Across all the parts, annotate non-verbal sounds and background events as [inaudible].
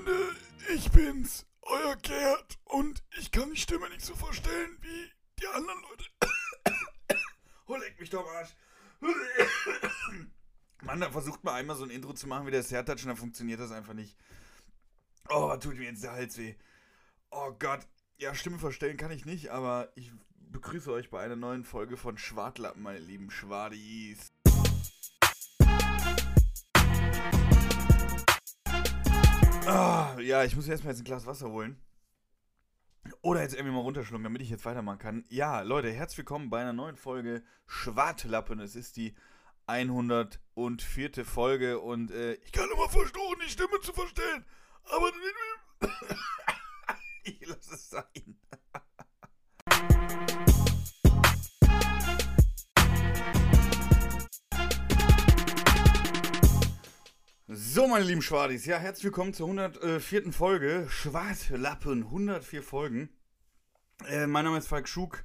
Freunde, ich bin's, euer Gerd. Und ich kann die Stimme nicht so verstellen wie die anderen Leute. [coughs] oh, leck mich doch am Arsch. [coughs] Mann, da versucht mal einmal so ein Intro zu machen wie der Sertac und dann funktioniert das einfach nicht. Oh, tut mir jetzt der Hals weh. Oh Gott. Ja, Stimme verstellen kann ich nicht, aber ich begrüße euch bei einer neuen Folge von Schwartlappen, meine lieben Schwadis. Ja, ich muss erstmal jetzt ein Glas Wasser holen. Oder jetzt irgendwie mal runterschlucken, damit ich jetzt weitermachen kann. Ja, Leute, herzlich willkommen bei einer neuen Folge Schwartlappen. Es ist die 104. Folge und äh, ich kann immer versuchen, die Stimme zu verstellen. Aber [coughs] ich lasse es sein. So, meine lieben Schwadis, ja, herzlich willkommen zur 104. Folge. Schwartlappen, 104 Folgen. Äh, mein Name ist Falk Schug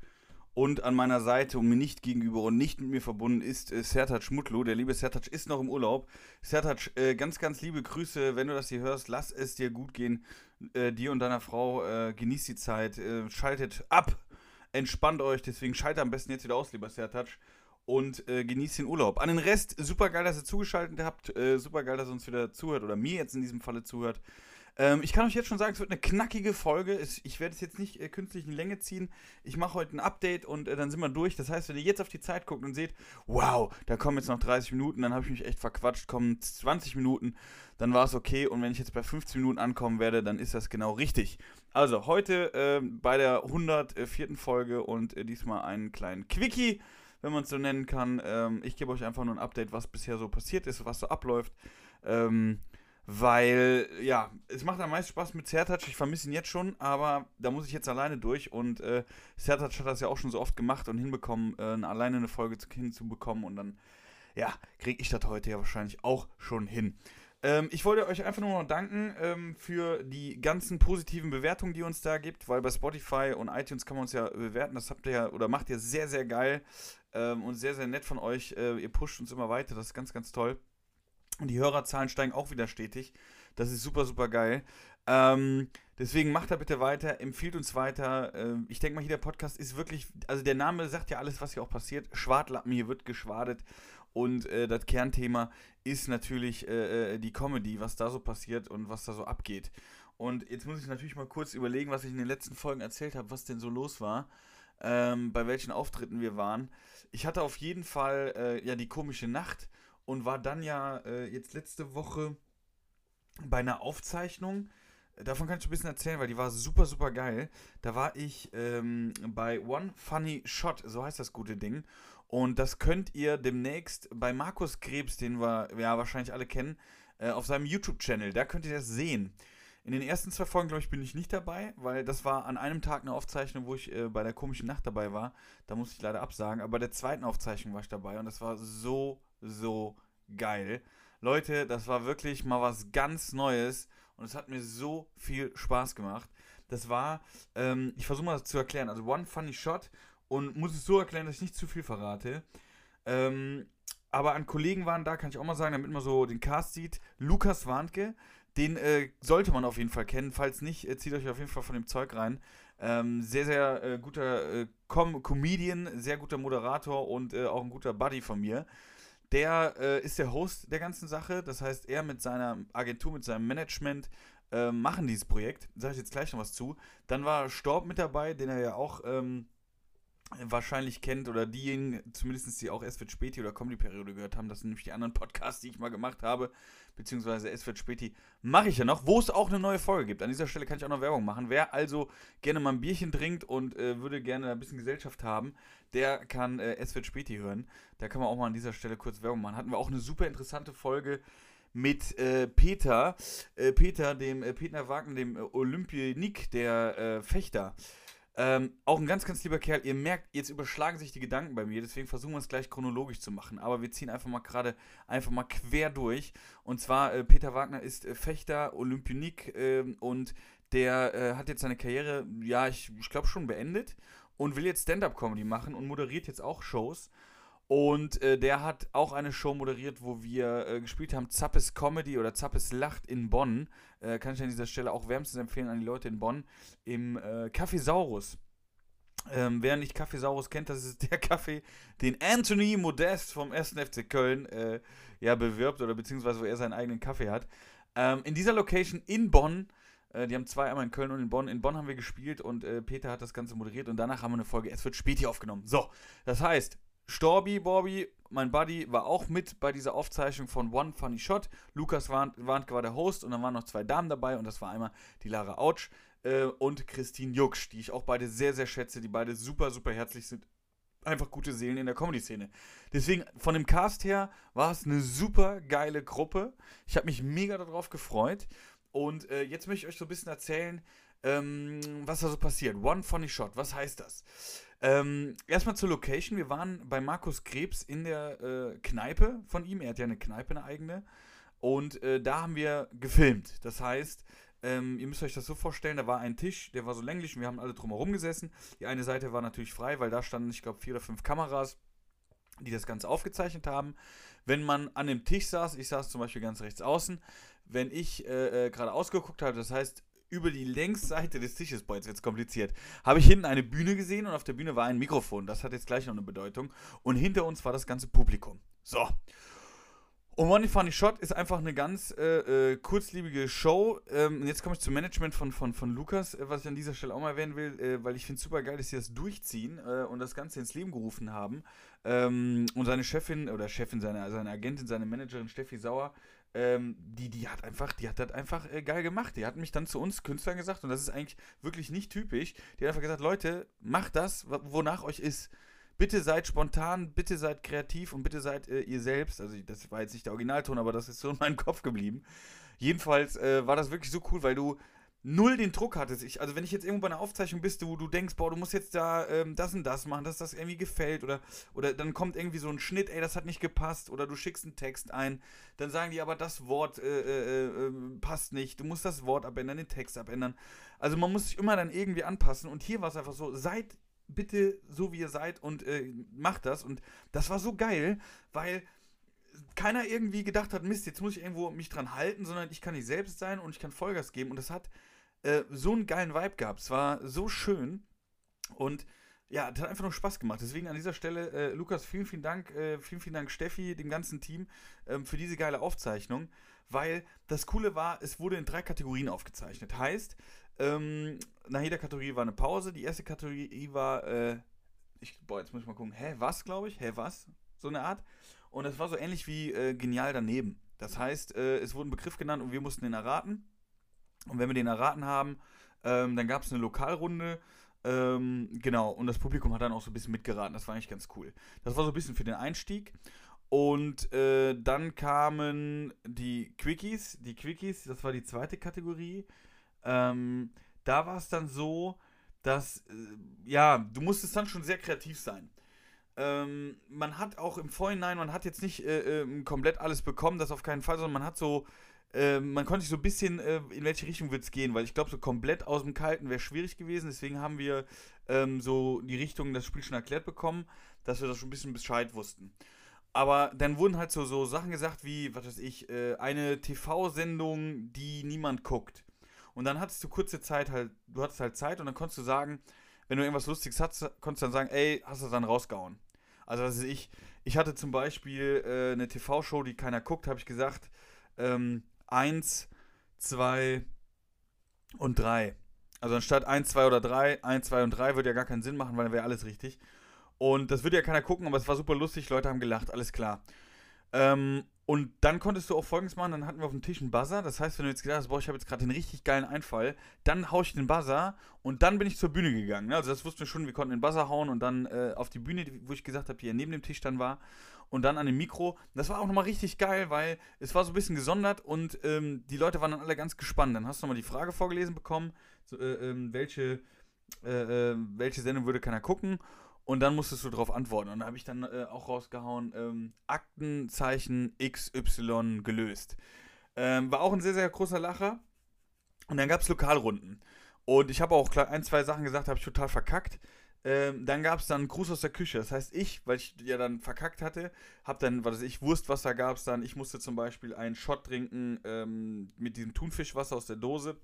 und an meiner Seite und mir nicht gegenüber und nicht mit mir verbunden ist äh, Sertac Mutlu. Der liebe Sertac ist noch im Urlaub. Sertac, äh, ganz, ganz liebe Grüße, wenn du das hier hörst. Lass es dir gut gehen. Äh, dir und deiner Frau äh, genießt die Zeit. Äh, schaltet ab. Entspannt euch. Deswegen schaltet am besten jetzt wieder aus, lieber Sertac und äh, genießt den Urlaub. An den Rest, super geil, dass ihr zugeschaltet habt. Äh, super geil, dass ihr uns wieder zuhört oder mir jetzt in diesem Falle zuhört. Ähm, ich kann euch jetzt schon sagen, es wird eine knackige Folge. Ich werde es jetzt nicht äh, künstlich in Länge ziehen. Ich mache heute ein Update und äh, dann sind wir durch. Das heißt, wenn ihr jetzt auf die Zeit guckt und seht, wow, da kommen jetzt noch 30 Minuten, dann habe ich mich echt verquatscht, kommen 20 Minuten, dann war es okay. Und wenn ich jetzt bei 15 Minuten ankommen werde, dann ist das genau richtig. Also, heute äh, bei der 104. Folge und äh, diesmal einen kleinen Quickie wenn man es so nennen kann. Ähm, ich gebe euch einfach nur ein Update, was bisher so passiert ist, was so abläuft. Ähm, weil, ja, es macht am meisten Spaß mit Sertac. Ich vermisse ihn jetzt schon, aber da muss ich jetzt alleine durch. Und äh, Sertac hat das ja auch schon so oft gemacht und hinbekommen, äh, alleine eine Folge zu, hinzubekommen. Und dann, ja, kriege ich das heute ja wahrscheinlich auch schon hin. Ähm, ich wollte euch einfach nur noch danken ähm, für die ganzen positiven Bewertungen, die uns da gibt, weil bei Spotify und iTunes kann man uns ja bewerten. Das habt ihr ja oder macht ihr sehr, sehr geil ähm, und sehr, sehr nett von euch. Äh, ihr pusht uns immer weiter, das ist ganz, ganz toll. Und die Hörerzahlen steigen auch wieder stetig. Das ist super, super geil. Ähm, deswegen macht da bitte weiter, empfiehlt uns weiter. Ähm, ich denke mal, hier der Podcast ist wirklich, also der Name sagt ja alles, was hier auch passiert. Schwartlappen, hier wird geschwadet. Und äh, das Kernthema ist natürlich äh, äh, die Comedy, was da so passiert und was da so abgeht. Und jetzt muss ich natürlich mal kurz überlegen, was ich in den letzten Folgen erzählt habe, was denn so los war, ähm, bei welchen Auftritten wir waren. Ich hatte auf jeden Fall äh, ja die komische Nacht und war dann ja äh, jetzt letzte Woche bei einer Aufzeichnung. Davon kann ich ein bisschen erzählen, weil die war super, super geil. Da war ich ähm, bei One Funny Shot, so heißt das gute Ding. Und das könnt ihr demnächst bei Markus Krebs, den wir ja wahrscheinlich alle kennen, äh, auf seinem YouTube-Channel, da könnt ihr das sehen. In den ersten zwei Folgen, glaube ich, bin ich nicht dabei, weil das war an einem Tag eine Aufzeichnung, wo ich äh, bei der komischen Nacht dabei war. Da musste ich leider absagen. Aber bei der zweiten Aufzeichnung war ich dabei und das war so, so geil. Leute, das war wirklich mal was ganz Neues und es hat mir so viel Spaß gemacht. Das war, ähm, ich versuche mal das zu erklären. Also One Funny Shot und muss es so erklären, dass ich nicht zu viel verrate. Ähm, aber an Kollegen waren da, kann ich auch mal sagen, damit man so den Cast sieht. Lukas Warnke, den äh, sollte man auf jeden Fall kennen. Falls nicht, äh, zieht euch auf jeden Fall von dem Zeug rein. Ähm, sehr, sehr äh, guter äh, Com Comedian, sehr guter Moderator und äh, auch ein guter Buddy von mir. Der äh, ist der Host der ganzen Sache. Das heißt, er mit seiner Agentur, mit seinem Management machen dieses Projekt. Sage ich jetzt gleich noch was zu. Dann war Storb mit dabei, den er ja auch. Ähm, wahrscheinlich kennt oder diejenigen, zumindest die auch Es wird Späti oder Comedy-Periode gehört haben, das sind nämlich die anderen Podcasts, die ich mal gemacht habe, beziehungsweise Es wird Späti mache ich ja noch, wo es auch eine neue Folge gibt. An dieser Stelle kann ich auch noch Werbung machen. Wer also gerne mal ein Bierchen trinkt und äh, würde gerne ein bisschen Gesellschaft haben, der kann äh, Es wird Späti hören. Da kann man auch mal an dieser Stelle kurz Werbung machen. Hatten wir auch eine super interessante Folge mit äh, Peter, äh, Peter, dem äh, Peter Wagner, dem äh, Olympionik, der Fechter. Ähm, auch ein ganz, ganz lieber Kerl. Ihr merkt, jetzt überschlagen sich die Gedanken bei mir, deswegen versuchen wir es gleich chronologisch zu machen. Aber wir ziehen einfach mal gerade einfach mal quer durch. Und zwar, äh, Peter Wagner ist äh, Fechter, Olympionik äh, und der äh, hat jetzt seine Karriere, ja, ich, ich glaube schon beendet und will jetzt Stand-Up-Comedy machen und moderiert jetzt auch Shows. Und äh, der hat auch eine Show moderiert, wo wir äh, gespielt haben, Zappes Comedy oder Zappes Lacht in Bonn. Äh, kann ich an dieser Stelle auch wärmstens empfehlen an die Leute in Bonn. Im äh, Kaffeesaurus. Ähm, wer nicht Kaffeesaurus kennt, das ist [laughs] der Kaffee, den Anthony Modest vom 1. FC Köln äh, ja, bewirbt oder beziehungsweise wo er seinen eigenen Kaffee hat. Ähm, in dieser Location in Bonn äh, die haben zwei, einmal in Köln und in Bonn. In Bonn haben wir gespielt und äh, Peter hat das Ganze moderiert und danach haben wir eine Folge Es wird spät hier aufgenommen. So, das heißt, Storby, Bobby, mein Buddy, war auch mit bei dieser Aufzeichnung von One Funny Shot. Lukas Warnke war der Host und dann waren noch zwei Damen dabei und das war einmal die Lara Autsch äh, und Christine Jucksch, die ich auch beide sehr, sehr schätze, die beide super, super herzlich sind. Einfach gute Seelen in der Comedy-Szene. Deswegen, von dem Cast her war es eine super geile Gruppe. Ich habe mich mega darauf gefreut. Und äh, jetzt möchte ich euch so ein bisschen erzählen, ähm, was da so passiert. One Funny Shot, was heißt das? Ähm, erstmal zur Location. Wir waren bei Markus Krebs in der äh, Kneipe von ihm. Er hat ja eine Kneipe, eine eigene. Und äh, da haben wir gefilmt. Das heißt, ähm, ihr müsst euch das so vorstellen, da war ein Tisch, der war so länglich und wir haben alle drumherum gesessen. Die eine Seite war natürlich frei, weil da standen, ich glaube, vier oder fünf Kameras, die das Ganze aufgezeichnet haben. Wenn man an dem Tisch saß, ich saß zum Beispiel ganz rechts außen, wenn ich äh, äh gerade ausgeguckt habe, das heißt, über die Längsseite des Tisches, boah, jetzt wird's kompliziert, habe ich hinten eine Bühne gesehen und auf der Bühne war ein Mikrofon. Das hat jetzt gleich noch eine Bedeutung. Und hinter uns war das ganze Publikum. So. Und Money Funny Shot ist einfach eine ganz äh, äh, kurzliebige Show. Ähm, und jetzt komme ich zum Management von, von, von Lukas, äh, was ich an dieser Stelle auch mal erwähnen will, äh, weil ich finde es super geil, dass sie das durchziehen äh, und das Ganze ins Leben gerufen haben. Ähm, und seine Chefin oder Chefin, seine, seine Agentin, seine Managerin Steffi Sauer, ähm, die, die hat einfach, die hat das einfach äh, geil gemacht. Die hat mich dann zu uns Künstlern gesagt, und das ist eigentlich wirklich nicht typisch, die hat einfach gesagt, Leute, macht das, wonach euch ist. Bitte seid spontan, bitte seid kreativ und bitte seid äh, ihr selbst. Also das war jetzt nicht der Originalton, aber das ist so in meinem Kopf geblieben. Jedenfalls äh, war das wirklich so cool, weil du null den Druck hattest. Ich, also wenn ich jetzt irgendwo bei einer Aufzeichnung bist, wo du denkst, boah, du musst jetzt da ähm, das und das machen, dass das irgendwie gefällt oder, oder dann kommt irgendwie so ein Schnitt, ey, das hat nicht gepasst oder du schickst einen Text ein, dann sagen die aber, das Wort äh, äh, äh, passt nicht, du musst das Wort abändern, den Text abändern. Also man muss sich immer dann irgendwie anpassen und hier war es einfach so, seid bitte so, wie ihr seid und äh, macht das und das war so geil, weil keiner irgendwie gedacht hat, Mist, jetzt muss ich irgendwo mich dran halten, sondern ich kann nicht selbst sein und ich kann Vollgas geben und das hat äh, so einen geilen Vibe gehabt. Es war so schön und ja, das hat einfach nur Spaß gemacht. Deswegen an dieser Stelle, äh, Lukas, vielen, vielen Dank, äh, vielen, vielen Dank, Steffi, dem ganzen Team ähm, für diese geile Aufzeichnung, weil das Coole war, es wurde in drei Kategorien aufgezeichnet. Heißt, ähm, nach jeder Kategorie war eine Pause. Die erste Kategorie war, äh, ich, boah, jetzt muss ich mal gucken, hä, was, glaube ich? Hä, was? So eine Art. Und das war so ähnlich wie äh, genial daneben. Das heißt, äh, es wurde ein Begriff genannt und wir mussten den erraten. Und wenn wir den erraten haben, ähm, dann gab es eine Lokalrunde. Ähm, genau, und das Publikum hat dann auch so ein bisschen mitgeraten. Das war eigentlich ganz cool. Das war so ein bisschen für den Einstieg. Und äh, dann kamen die Quickies. Die Quickies, das war die zweite Kategorie. Ähm, da war es dann so, dass, äh, ja, du musstest dann schon sehr kreativ sein. Ähm, man hat auch im Vorhinein, man hat jetzt nicht äh, äh, komplett alles bekommen, das auf keinen Fall, sondern man hat so äh, man konnte sich so ein bisschen, äh, in welche Richtung wird es gehen, weil ich glaube, so komplett aus dem Kalten wäre schwierig gewesen. Deswegen haben wir ähm, so die Richtung das Spiel schon erklärt bekommen, dass wir das schon ein bisschen Bescheid wussten. Aber dann wurden halt so, so Sachen gesagt wie, was weiß ich, äh, eine TV-Sendung, die niemand guckt. Und dann hattest du kurze Zeit halt, du hattest halt Zeit und dann konntest du sagen, wenn du irgendwas Lustiges hattest, konntest du dann sagen, ey, hast du das dann rausgehauen. Also, was weiß ich, ich hatte zum Beispiel äh, eine TV-Show, die keiner guckt, habe ich gesagt, ähm, 1, 2 und 3. Also anstatt 1, 2 oder 3, 1, 2 und 3 würde ja gar keinen Sinn machen, weil dann wäre alles richtig. Und das würde ja keiner gucken, aber es war super lustig, Leute haben gelacht, alles klar. Ähm, und dann konntest du auch folgendes machen, dann hatten wir auf dem Tisch einen Buzzer. Das heißt, wenn du jetzt gedacht hast, boah, ich habe jetzt gerade den richtig geilen Einfall, dann haue ich den Buzzer und dann bin ich zur Bühne gegangen. Also das wussten wir schon, wir konnten den Buzzer hauen und dann äh, auf die Bühne, wo ich gesagt habe, hier neben dem Tisch dann war und dann an dem Mikro. Das war auch nochmal richtig geil, weil es war so ein bisschen gesondert und ähm, die Leute waren dann alle ganz gespannt. Dann hast du nochmal die Frage vorgelesen bekommen, so, äh, äh, welche, äh, welche Sendung würde keiner gucken. Und dann musstest du darauf antworten. Und da habe ich dann äh, auch rausgehauen, ähm, Aktenzeichen XY gelöst. Ähm, war auch ein sehr, sehr großer Lacher. Und dann gab es Lokalrunden. Und ich habe auch ein, zwei Sachen gesagt, habe ich total verkackt. Ähm, dann gab es dann einen Gruß aus der Küche. Das heißt, ich, weil ich ja dann verkackt hatte, habe dann, was weiß ich, Wurstwasser gab es dann. Ich musste zum Beispiel einen Shot trinken ähm, mit diesem Thunfischwasser aus der Dose.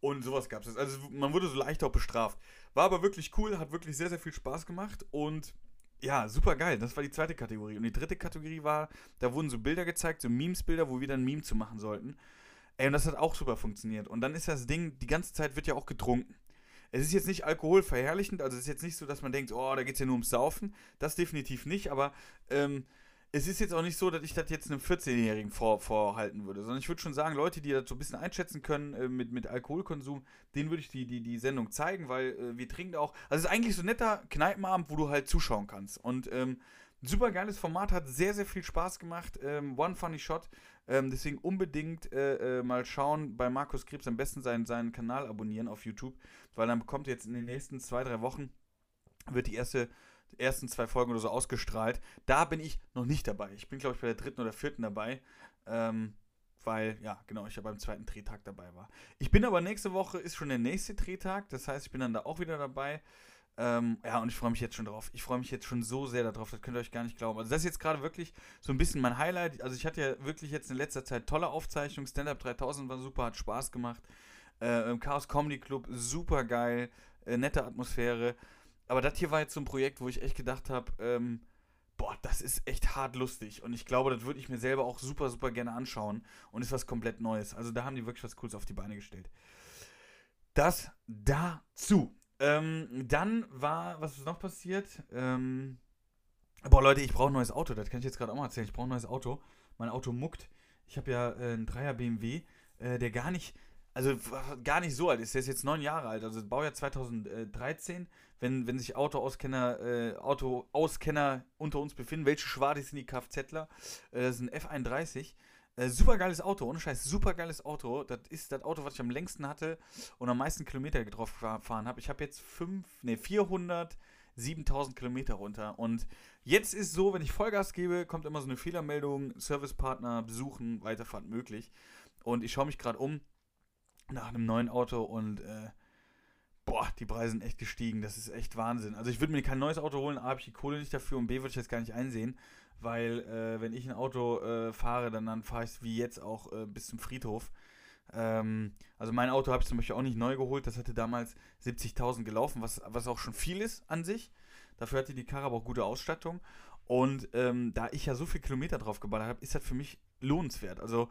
Und sowas gab es. Also man wurde so leicht auch bestraft. War aber wirklich cool, hat wirklich sehr, sehr viel Spaß gemacht und ja, super geil. Das war die zweite Kategorie. Und die dritte Kategorie war, da wurden so Bilder gezeigt, so Memes-Bilder, wo wir dann Meme zu machen sollten. Ey, und das hat auch super funktioniert. Und dann ist das Ding, die ganze Zeit wird ja auch getrunken. Es ist jetzt nicht alkoholverherrlichend, also es ist jetzt nicht so, dass man denkt, oh, da geht es ja nur ums Saufen. Das definitiv nicht, aber ähm, es ist jetzt auch nicht so, dass ich das jetzt einem 14-Jährigen vor, vorhalten würde, sondern ich würde schon sagen, Leute, die das so ein bisschen einschätzen können äh, mit, mit Alkoholkonsum, denen würde ich die, die, die Sendung zeigen, weil äh, wir trinken auch. Also es ist eigentlich so ein netter Kneipenabend, wo du halt zuschauen kannst. Und ähm, super geiles Format, hat sehr, sehr viel Spaß gemacht. Ähm, One Funny Shot. Ähm, deswegen unbedingt äh, äh, mal schauen bei Markus Krebs, am besten seinen, seinen Kanal abonnieren auf YouTube, weil dann bekommt jetzt in den nächsten zwei, drei Wochen wird die erste ersten zwei Folgen oder so ausgestrahlt. Da bin ich noch nicht dabei. Ich bin, glaube ich, bei der dritten oder vierten dabei. Ähm, weil, ja, genau, ich ja beim zweiten Drehtag dabei war. Ich bin aber nächste Woche, ist schon der nächste Drehtag. Das heißt, ich bin dann da auch wieder dabei. Ähm, ja, und ich freue mich jetzt schon drauf. Ich freue mich jetzt schon so sehr darauf, das könnt ihr euch gar nicht glauben. Also, das ist jetzt gerade wirklich so ein bisschen mein Highlight. Also, ich hatte ja wirklich jetzt in letzter Zeit tolle Aufzeichnungen. Stand-Up 3000 war super, hat Spaß gemacht. Äh, Chaos Comedy Club, super geil, äh, nette Atmosphäre. Aber das hier war jetzt so ein Projekt, wo ich echt gedacht habe, ähm, boah, das ist echt hart lustig. Und ich glaube, das würde ich mir selber auch super, super gerne anschauen. Und ist was komplett Neues. Also da haben die wirklich was Cooles auf die Beine gestellt. Das dazu. Ähm, dann war, was ist noch passiert? Ähm, boah, Leute, ich brauche ein neues Auto. Das kann ich jetzt gerade auch mal erzählen. Ich brauche ein neues Auto. Mein Auto muckt. Ich habe ja äh, einen Dreier BMW, äh, der gar nicht, also gar nicht so alt ist. Der ist jetzt neun Jahre alt, also Baujahr 2013. Wenn, wenn sich Autoauskenner, äh, Autoauskenner unter uns befinden, welche Schwadis sind die Kfzler? Äh, das ist ein F31. Äh, super geiles Auto, ohne Scheiß, super geiles Auto. Das ist das Auto, was ich am längsten hatte und am meisten Kilometer drauf gefahren habe. Ich habe jetzt fünf, nee, 400 7000 Kilometer runter. Und jetzt ist so, wenn ich Vollgas gebe, kommt immer so eine Fehlermeldung, Servicepartner besuchen, Weiterfahrt möglich. Und ich schaue mich gerade um nach einem neuen Auto und äh, boah, die Preise sind echt gestiegen. Das ist echt Wahnsinn. Also ich würde mir kein neues Auto holen, A, habe ich die Kohle nicht dafür und B, würde ich das gar nicht einsehen, weil äh, wenn ich ein Auto äh, fahre, dann, dann fahre ich es wie jetzt auch äh, bis zum Friedhof. Ähm, also mein Auto habe ich zum Beispiel auch nicht neu geholt. Das hatte damals 70.000 gelaufen, was, was auch schon viel ist an sich. Dafür hatte die Karre aber auch gute Ausstattung. Und ähm, da ich ja so viel Kilometer drauf geballert habe, ist das für mich lohnenswert. Also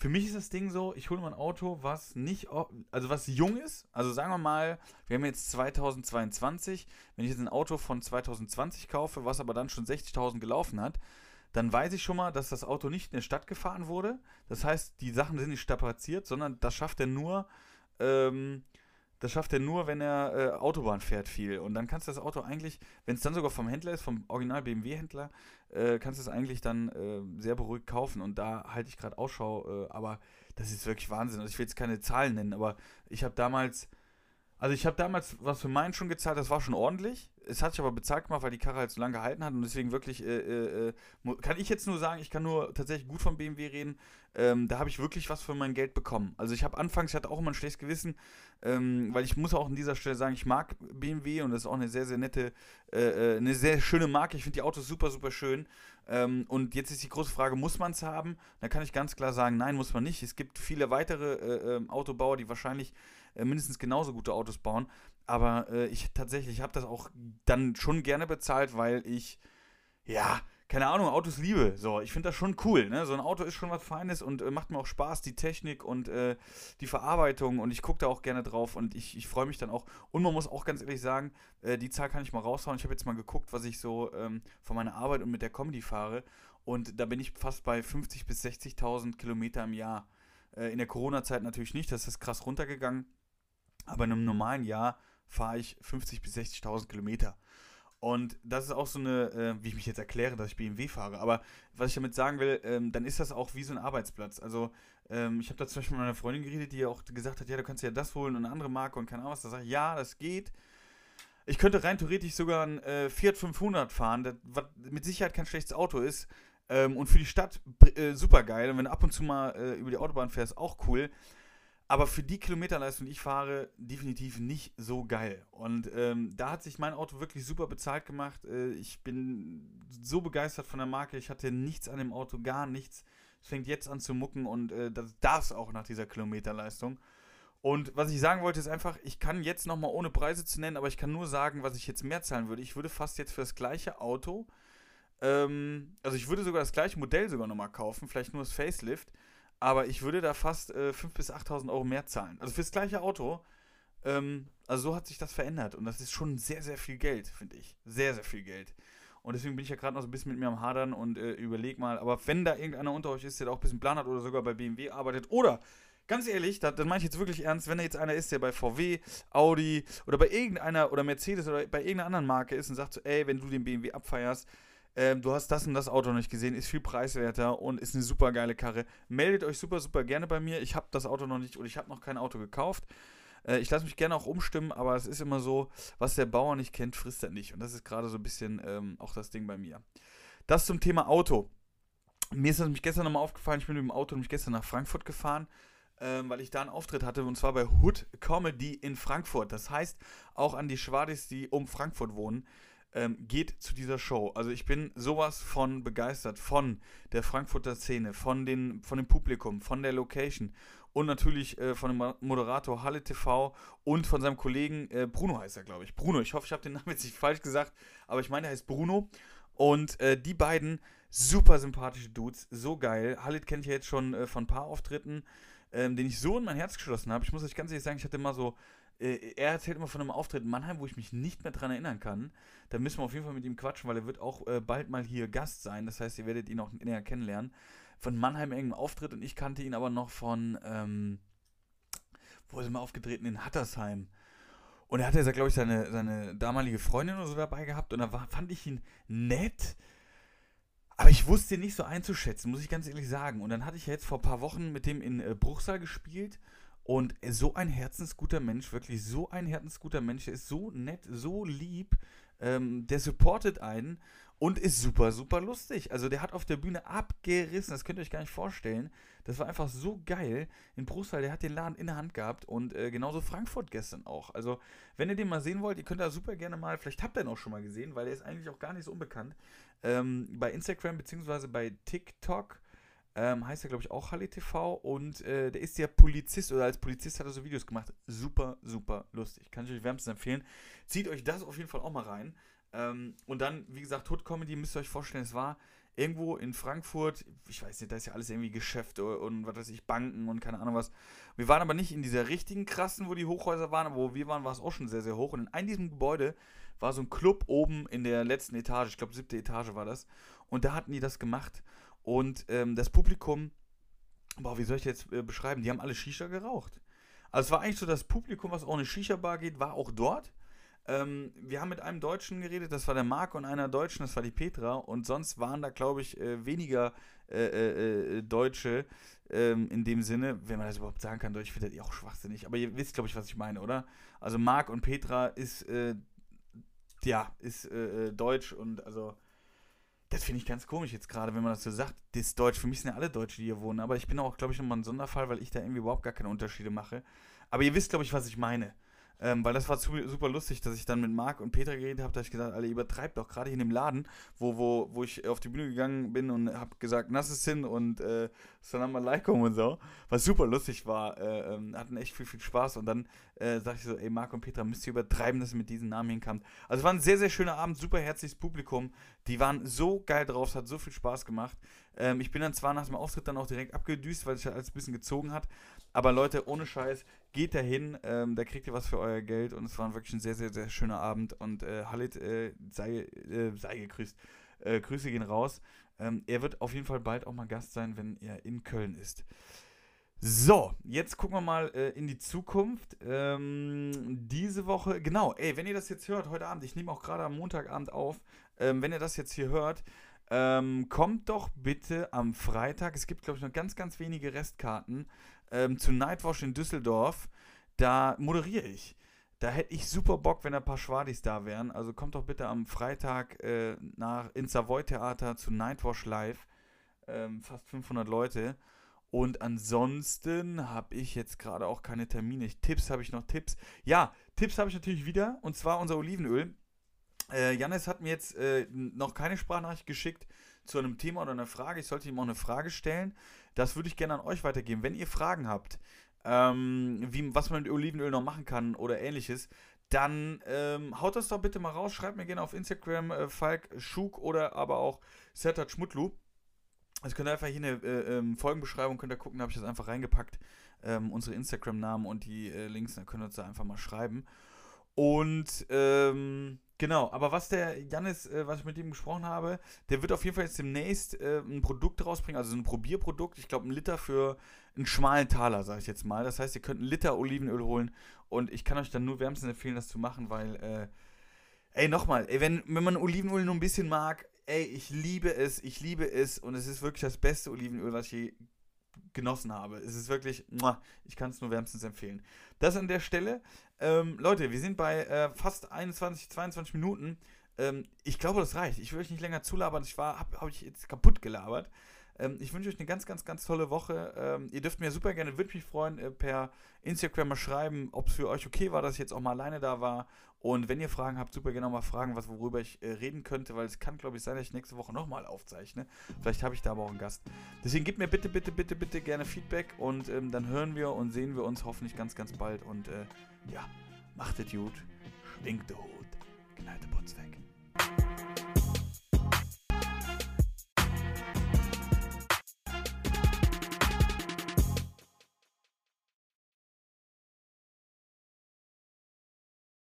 für mich ist das Ding so, ich hole mal ein Auto, was nicht, also was jung ist. Also sagen wir mal, wir haben jetzt 2022. Wenn ich jetzt ein Auto von 2020 kaufe, was aber dann schon 60.000 gelaufen hat, dann weiß ich schon mal, dass das Auto nicht in der Stadt gefahren wurde. Das heißt, die Sachen sind nicht strapaziert, sondern das schafft er nur, ähm, das schafft er nur, wenn er äh, Autobahn fährt viel. Und dann kannst du das Auto eigentlich, wenn es dann sogar vom Händler ist, vom Original BMW-Händler, äh, kannst du es eigentlich dann äh, sehr beruhigt kaufen. Und da halte ich gerade Ausschau. Äh, aber das ist wirklich Wahnsinn. Also ich will jetzt keine Zahlen nennen, aber ich habe damals, also ich habe damals was für meinen schon gezahlt, das war schon ordentlich es hat sich aber bezahlt gemacht, weil die Karre halt so lange gehalten hat und deswegen wirklich, äh, äh, äh kann ich jetzt nur sagen, ich kann nur tatsächlich gut von BMW reden. Ähm, da habe ich wirklich was für mein Geld bekommen. Also ich habe anfangs, ich hatte auch immer ein schlechtes Gewissen, ähm, weil ich muss auch an dieser Stelle sagen, ich mag BMW und das ist auch eine sehr, sehr nette, äh, äh eine sehr schöne Marke. Ich finde die Autos super, super schön. Ähm, und jetzt ist die große Frage, muss man es haben? Da kann ich ganz klar sagen, nein, muss man nicht. Es gibt viele weitere äh, ähm, Autobauer, die wahrscheinlich mindestens genauso gute Autos bauen. Aber äh, ich tatsächlich habe das auch dann schon gerne bezahlt, weil ich, ja, keine Ahnung, Autos liebe. So, ich finde das schon cool. Ne? So ein Auto ist schon was Feines und äh, macht mir auch Spaß, die Technik und äh, die Verarbeitung. Und ich gucke da auch gerne drauf und ich, ich freue mich dann auch. Und man muss auch ganz ehrlich sagen, äh, die Zahl kann ich mal raushauen. Ich habe jetzt mal geguckt, was ich so ähm, von meiner Arbeit und mit der Comedy fahre. Und da bin ich fast bei 50.000 bis 60.000 Kilometer im Jahr. Äh, in der Corona-Zeit natürlich nicht, das ist krass runtergegangen. Aber in einem normalen Jahr fahre ich 50.000 bis 60.000 Kilometer. Und das ist auch so eine, äh, wie ich mich jetzt erkläre, dass ich BMW fahre. Aber was ich damit sagen will, ähm, dann ist das auch wie so ein Arbeitsplatz. Also ähm, ich habe da zum Beispiel mit meiner Freundin geredet, die ja auch gesagt hat, ja, du kannst ja das holen und eine andere Marke und keine Ahnung was. Da sage ich, ja, das geht. Ich könnte rein theoretisch sogar ein äh, Fiat 500 fahren, das, was mit Sicherheit kein schlechtes Auto ist. Ähm, und für die Stadt äh, super geil. Und wenn du ab und zu mal äh, über die Autobahn fährst, auch cool. Aber für die Kilometerleistung, die ich fahre, definitiv nicht so geil. Und ähm, da hat sich mein Auto wirklich super bezahlt gemacht. Äh, ich bin so begeistert von der Marke. Ich hatte nichts an dem Auto, gar nichts. Es fängt jetzt an zu mucken und äh, das darf es auch nach dieser Kilometerleistung. Und was ich sagen wollte, ist einfach, ich kann jetzt nochmal ohne Preise zu nennen, aber ich kann nur sagen, was ich jetzt mehr zahlen würde. Ich würde fast jetzt für das gleiche Auto, ähm, also ich würde sogar das gleiche Modell sogar nochmal kaufen, vielleicht nur das Facelift aber ich würde da fast äh, 5.000 bis 8.000 Euro mehr zahlen. Also fürs gleiche Auto. Ähm, also so hat sich das verändert. Und das ist schon sehr, sehr viel Geld, finde ich. Sehr, sehr viel Geld. Und deswegen bin ich ja gerade noch so ein bisschen mit mir am Hadern und äh, überleg mal. Aber wenn da irgendeiner unter euch ist, der da auch ein bisschen Plan hat oder sogar bei BMW arbeitet oder ganz ehrlich, das, das meine ich jetzt wirklich ernst, wenn da jetzt einer ist, der bei VW, Audi oder bei irgendeiner oder Mercedes oder bei irgendeiner anderen Marke ist und sagt so, ey, wenn du den BMW abfeierst, ähm, du hast das und das Auto noch nicht gesehen, ist viel preiswerter und ist eine super geile Karre. Meldet euch super, super gerne bei mir. Ich habe das Auto noch nicht oder ich habe noch kein Auto gekauft. Äh, ich lasse mich gerne auch umstimmen, aber es ist immer so, was der Bauer nicht kennt, frisst er nicht. Und das ist gerade so ein bisschen ähm, auch das Ding bei mir. Das zum Thema Auto. Mir ist das nämlich gestern nochmal aufgefallen, ich bin mit dem Auto nämlich gestern nach Frankfurt gefahren. Ähm, weil ich da einen Auftritt hatte und zwar bei Hood Comedy in Frankfurt. Das heißt, auch an die Schwadis, die um Frankfurt wohnen, ähm, geht zu dieser Show. Also ich bin sowas von begeistert von der Frankfurter Szene, von, den, von dem Publikum, von der Location und natürlich äh, von dem Moderator Halle TV und von seinem Kollegen äh, Bruno heißt er, glaube ich. Bruno, ich hoffe, ich habe den Namen jetzt nicht falsch gesagt, aber ich meine, er heißt Bruno. Und äh, die beiden super sympathische Dudes, so geil. Halit kenne ich ja jetzt schon äh, von ein paar Auftritten, ähm, den ich so in mein Herz geschlossen habe. Ich muss euch ganz ehrlich sagen, ich hatte immer so er erzählt immer von einem Auftritt in Mannheim, wo ich mich nicht mehr dran erinnern kann. Da müssen wir auf jeden Fall mit ihm quatschen, weil er wird auch äh, bald mal hier Gast sein. Das heißt, ihr werdet ihn auch näher kennenlernen. Von Mannheim irgendeinem Auftritt und ich kannte ihn aber noch von, ähm, wo ist er mal aufgetreten? In Hattersheim. Und er hatte ja, glaube ich, seine, seine damalige Freundin oder so dabei gehabt und da war, fand ich ihn nett. Aber ich wusste ihn nicht so einzuschätzen, muss ich ganz ehrlich sagen. Und dann hatte ich jetzt vor ein paar Wochen mit dem in äh, Bruchsal gespielt und so ein herzensguter Mensch, wirklich so ein herzensguter Mensch, der ist so nett, so lieb, ähm, der supportet einen und ist super, super lustig. Also der hat auf der Bühne abgerissen, das könnt ihr euch gar nicht vorstellen. Das war einfach so geil. In Bruchsal, der hat den Laden in der Hand gehabt und äh, genauso Frankfurt gestern auch. Also wenn ihr den mal sehen wollt, ihr könnt da super gerne mal, vielleicht habt ihr ihn auch schon mal gesehen, weil der ist eigentlich auch gar nicht so unbekannt. Ähm, bei Instagram bzw. bei TikTok ähm, heißt er, glaube ich, auch Halle TV und äh, der ist ja Polizist oder als Polizist hat er so Videos gemacht. Super, super lustig. Kann ich euch wärmstens empfehlen. Zieht euch das auf jeden Fall auch mal rein. Ähm, und dann, wie gesagt, Hood Comedy, müsst ihr euch vorstellen, es war irgendwo in Frankfurt, ich weiß nicht, da ist ja alles irgendwie Geschäfte und was weiß ich, Banken und keine Ahnung was. Wir waren aber nicht in dieser richtigen krassen, wo die Hochhäuser waren, aber wo wir waren, war es auch schon sehr, sehr hoch. Und in einem diesem Gebäude war so ein Club oben in der letzten Etage, ich glaube siebte Etage war das. Und da hatten die das gemacht. Und ähm, das Publikum, boah, wie soll ich jetzt äh, beschreiben? Die haben alle Shisha geraucht. Also es war eigentlich so, das Publikum, was auch in eine Shisha-Bar geht, war auch dort. Ähm, wir haben mit einem Deutschen geredet, das war der Marc, und einer Deutschen, das war die Petra. Und sonst waren da, glaube ich, äh, weniger äh, äh, äh Deutsche ähm, in dem Sinne, wenn man das überhaupt sagen kann. Deutsch findet ihr auch schwachsinnig. Aber ihr wisst, glaube ich, was ich meine, oder? Also Marc und Petra ist, äh, ja, ist Deutsch und also das finde ich ganz komisch jetzt gerade, wenn man das so sagt. Das ist Deutsch. Für mich sind ja alle Deutsche, die hier wohnen. Aber ich bin auch, glaube ich, nochmal ein Sonderfall, weil ich da irgendwie überhaupt gar keine Unterschiede mache. Aber ihr wisst, glaube ich, was ich meine. Ähm, weil das war zu, super lustig, dass ich dann mit Marc und Peter geredet habe, da ich gesagt, alle übertreibt doch gerade hier in dem Laden, wo, wo, wo ich auf die Bühne gegangen bin und habe gesagt, nasses hin und äh, Salam alaikum und so, was super lustig war, äh, ähm, hatten echt viel, viel Spaß und dann äh, sagte ich so, ey Marc und Petra, müsst ihr übertreiben, dass ihr mit diesen Namen hinkamt. Also war ein sehr, sehr schöner Abend, super herzliches Publikum, die waren so geil drauf, es hat so viel Spaß gemacht. Ähm, ich bin dann zwar nach dem Auftritt dann auch direkt abgedüst, weil sich halt alles ein bisschen gezogen hat, aber Leute, ohne Scheiß, geht dahin, ähm, da kriegt ihr was für euer Geld und es war wirklich ein sehr, sehr, sehr schöner Abend und äh, Halit äh, sei, äh, sei gegrüßt. Äh, Grüße gehen raus. Ähm, er wird auf jeden Fall bald auch mal Gast sein, wenn er in Köln ist. So, jetzt gucken wir mal äh, in die Zukunft. Ähm, diese Woche, genau, ey, wenn ihr das jetzt hört, heute Abend, ich nehme auch gerade am Montagabend auf, ähm, wenn ihr das jetzt hier hört, ähm, kommt doch bitte am Freitag, es gibt glaube ich noch ganz, ganz wenige Restkarten, ähm, zu Nightwash in Düsseldorf. Da moderiere ich. Da hätte ich super Bock, wenn ein paar Schwadis da wären. Also kommt doch bitte am Freitag äh, nach, ins Savoy Theater zu Nightwash Live. Ähm, fast 500 Leute. Und ansonsten habe ich jetzt gerade auch keine Termine. Tipps habe ich noch Tipps. Ja, Tipps habe ich natürlich wieder. Und zwar unser Olivenöl. Äh, Janis hat mir jetzt äh, noch keine Sprachnachricht geschickt zu einem Thema oder einer Frage. Ich sollte ihm auch eine Frage stellen. Das würde ich gerne an euch weitergeben. Wenn ihr Fragen habt, ähm, wie, was man mit Olivenöl noch machen kann oder ähnliches, dann ähm, haut das doch bitte mal raus. Schreibt mir gerne auf Instagram äh, Falk Schuk oder aber auch Sertat Schmutlu. Also könnt ihr einfach hier eine äh, ähm, Folgenbeschreibung, könnt ihr gucken, da habe ich das einfach reingepackt. Ähm, unsere Instagram-Namen und die äh, Links, dann könnt ihr uns da einfach mal schreiben. Und ähm, genau, aber was der Janis, äh, was ich mit ihm gesprochen habe, der wird auf jeden Fall jetzt demnächst äh, ein Produkt rausbringen, also ein Probierprodukt, ich glaube ein Liter für einen schmalen Taler, sage ich jetzt mal. Das heißt, ihr könnt einen Liter Olivenöl holen und ich kann euch dann nur wärmstens empfehlen, das zu machen, weil, äh, ey, nochmal, ey, wenn, wenn man Olivenöl nur ein bisschen mag, ey, ich liebe es, ich liebe es und es ist wirklich das beste Olivenöl, was ich je genossen habe. Es ist wirklich, ich kann es nur wärmstens empfehlen. Das an der Stelle. Ähm, Leute, wir sind bei äh, fast 21, 22 Minuten. Ähm, ich glaube, das reicht. Ich will euch nicht länger zulabern. Ich war, habe hab ich jetzt kaputt gelabert. Ähm, ich wünsche euch eine ganz, ganz, ganz tolle Woche. Ähm, ihr dürft mir super gerne, würde mich freuen, äh, per Instagram mal schreiben, ob es für euch okay war, dass ich jetzt auch mal alleine da war. Und wenn ihr Fragen habt, super gerne mal fragen, was, worüber ich äh, reden könnte, weil es kann, glaube ich, sein, dass ich nächste Woche nochmal aufzeichne. Vielleicht habe ich da aber auch einen Gast. Deswegen gebt mir bitte, bitte, bitte, bitte gerne Feedback und ähm, dann hören wir und sehen wir uns hoffentlich ganz, ganz bald. Und äh, ja, macht es gut, schwingt der Hut, gneite Putz weg.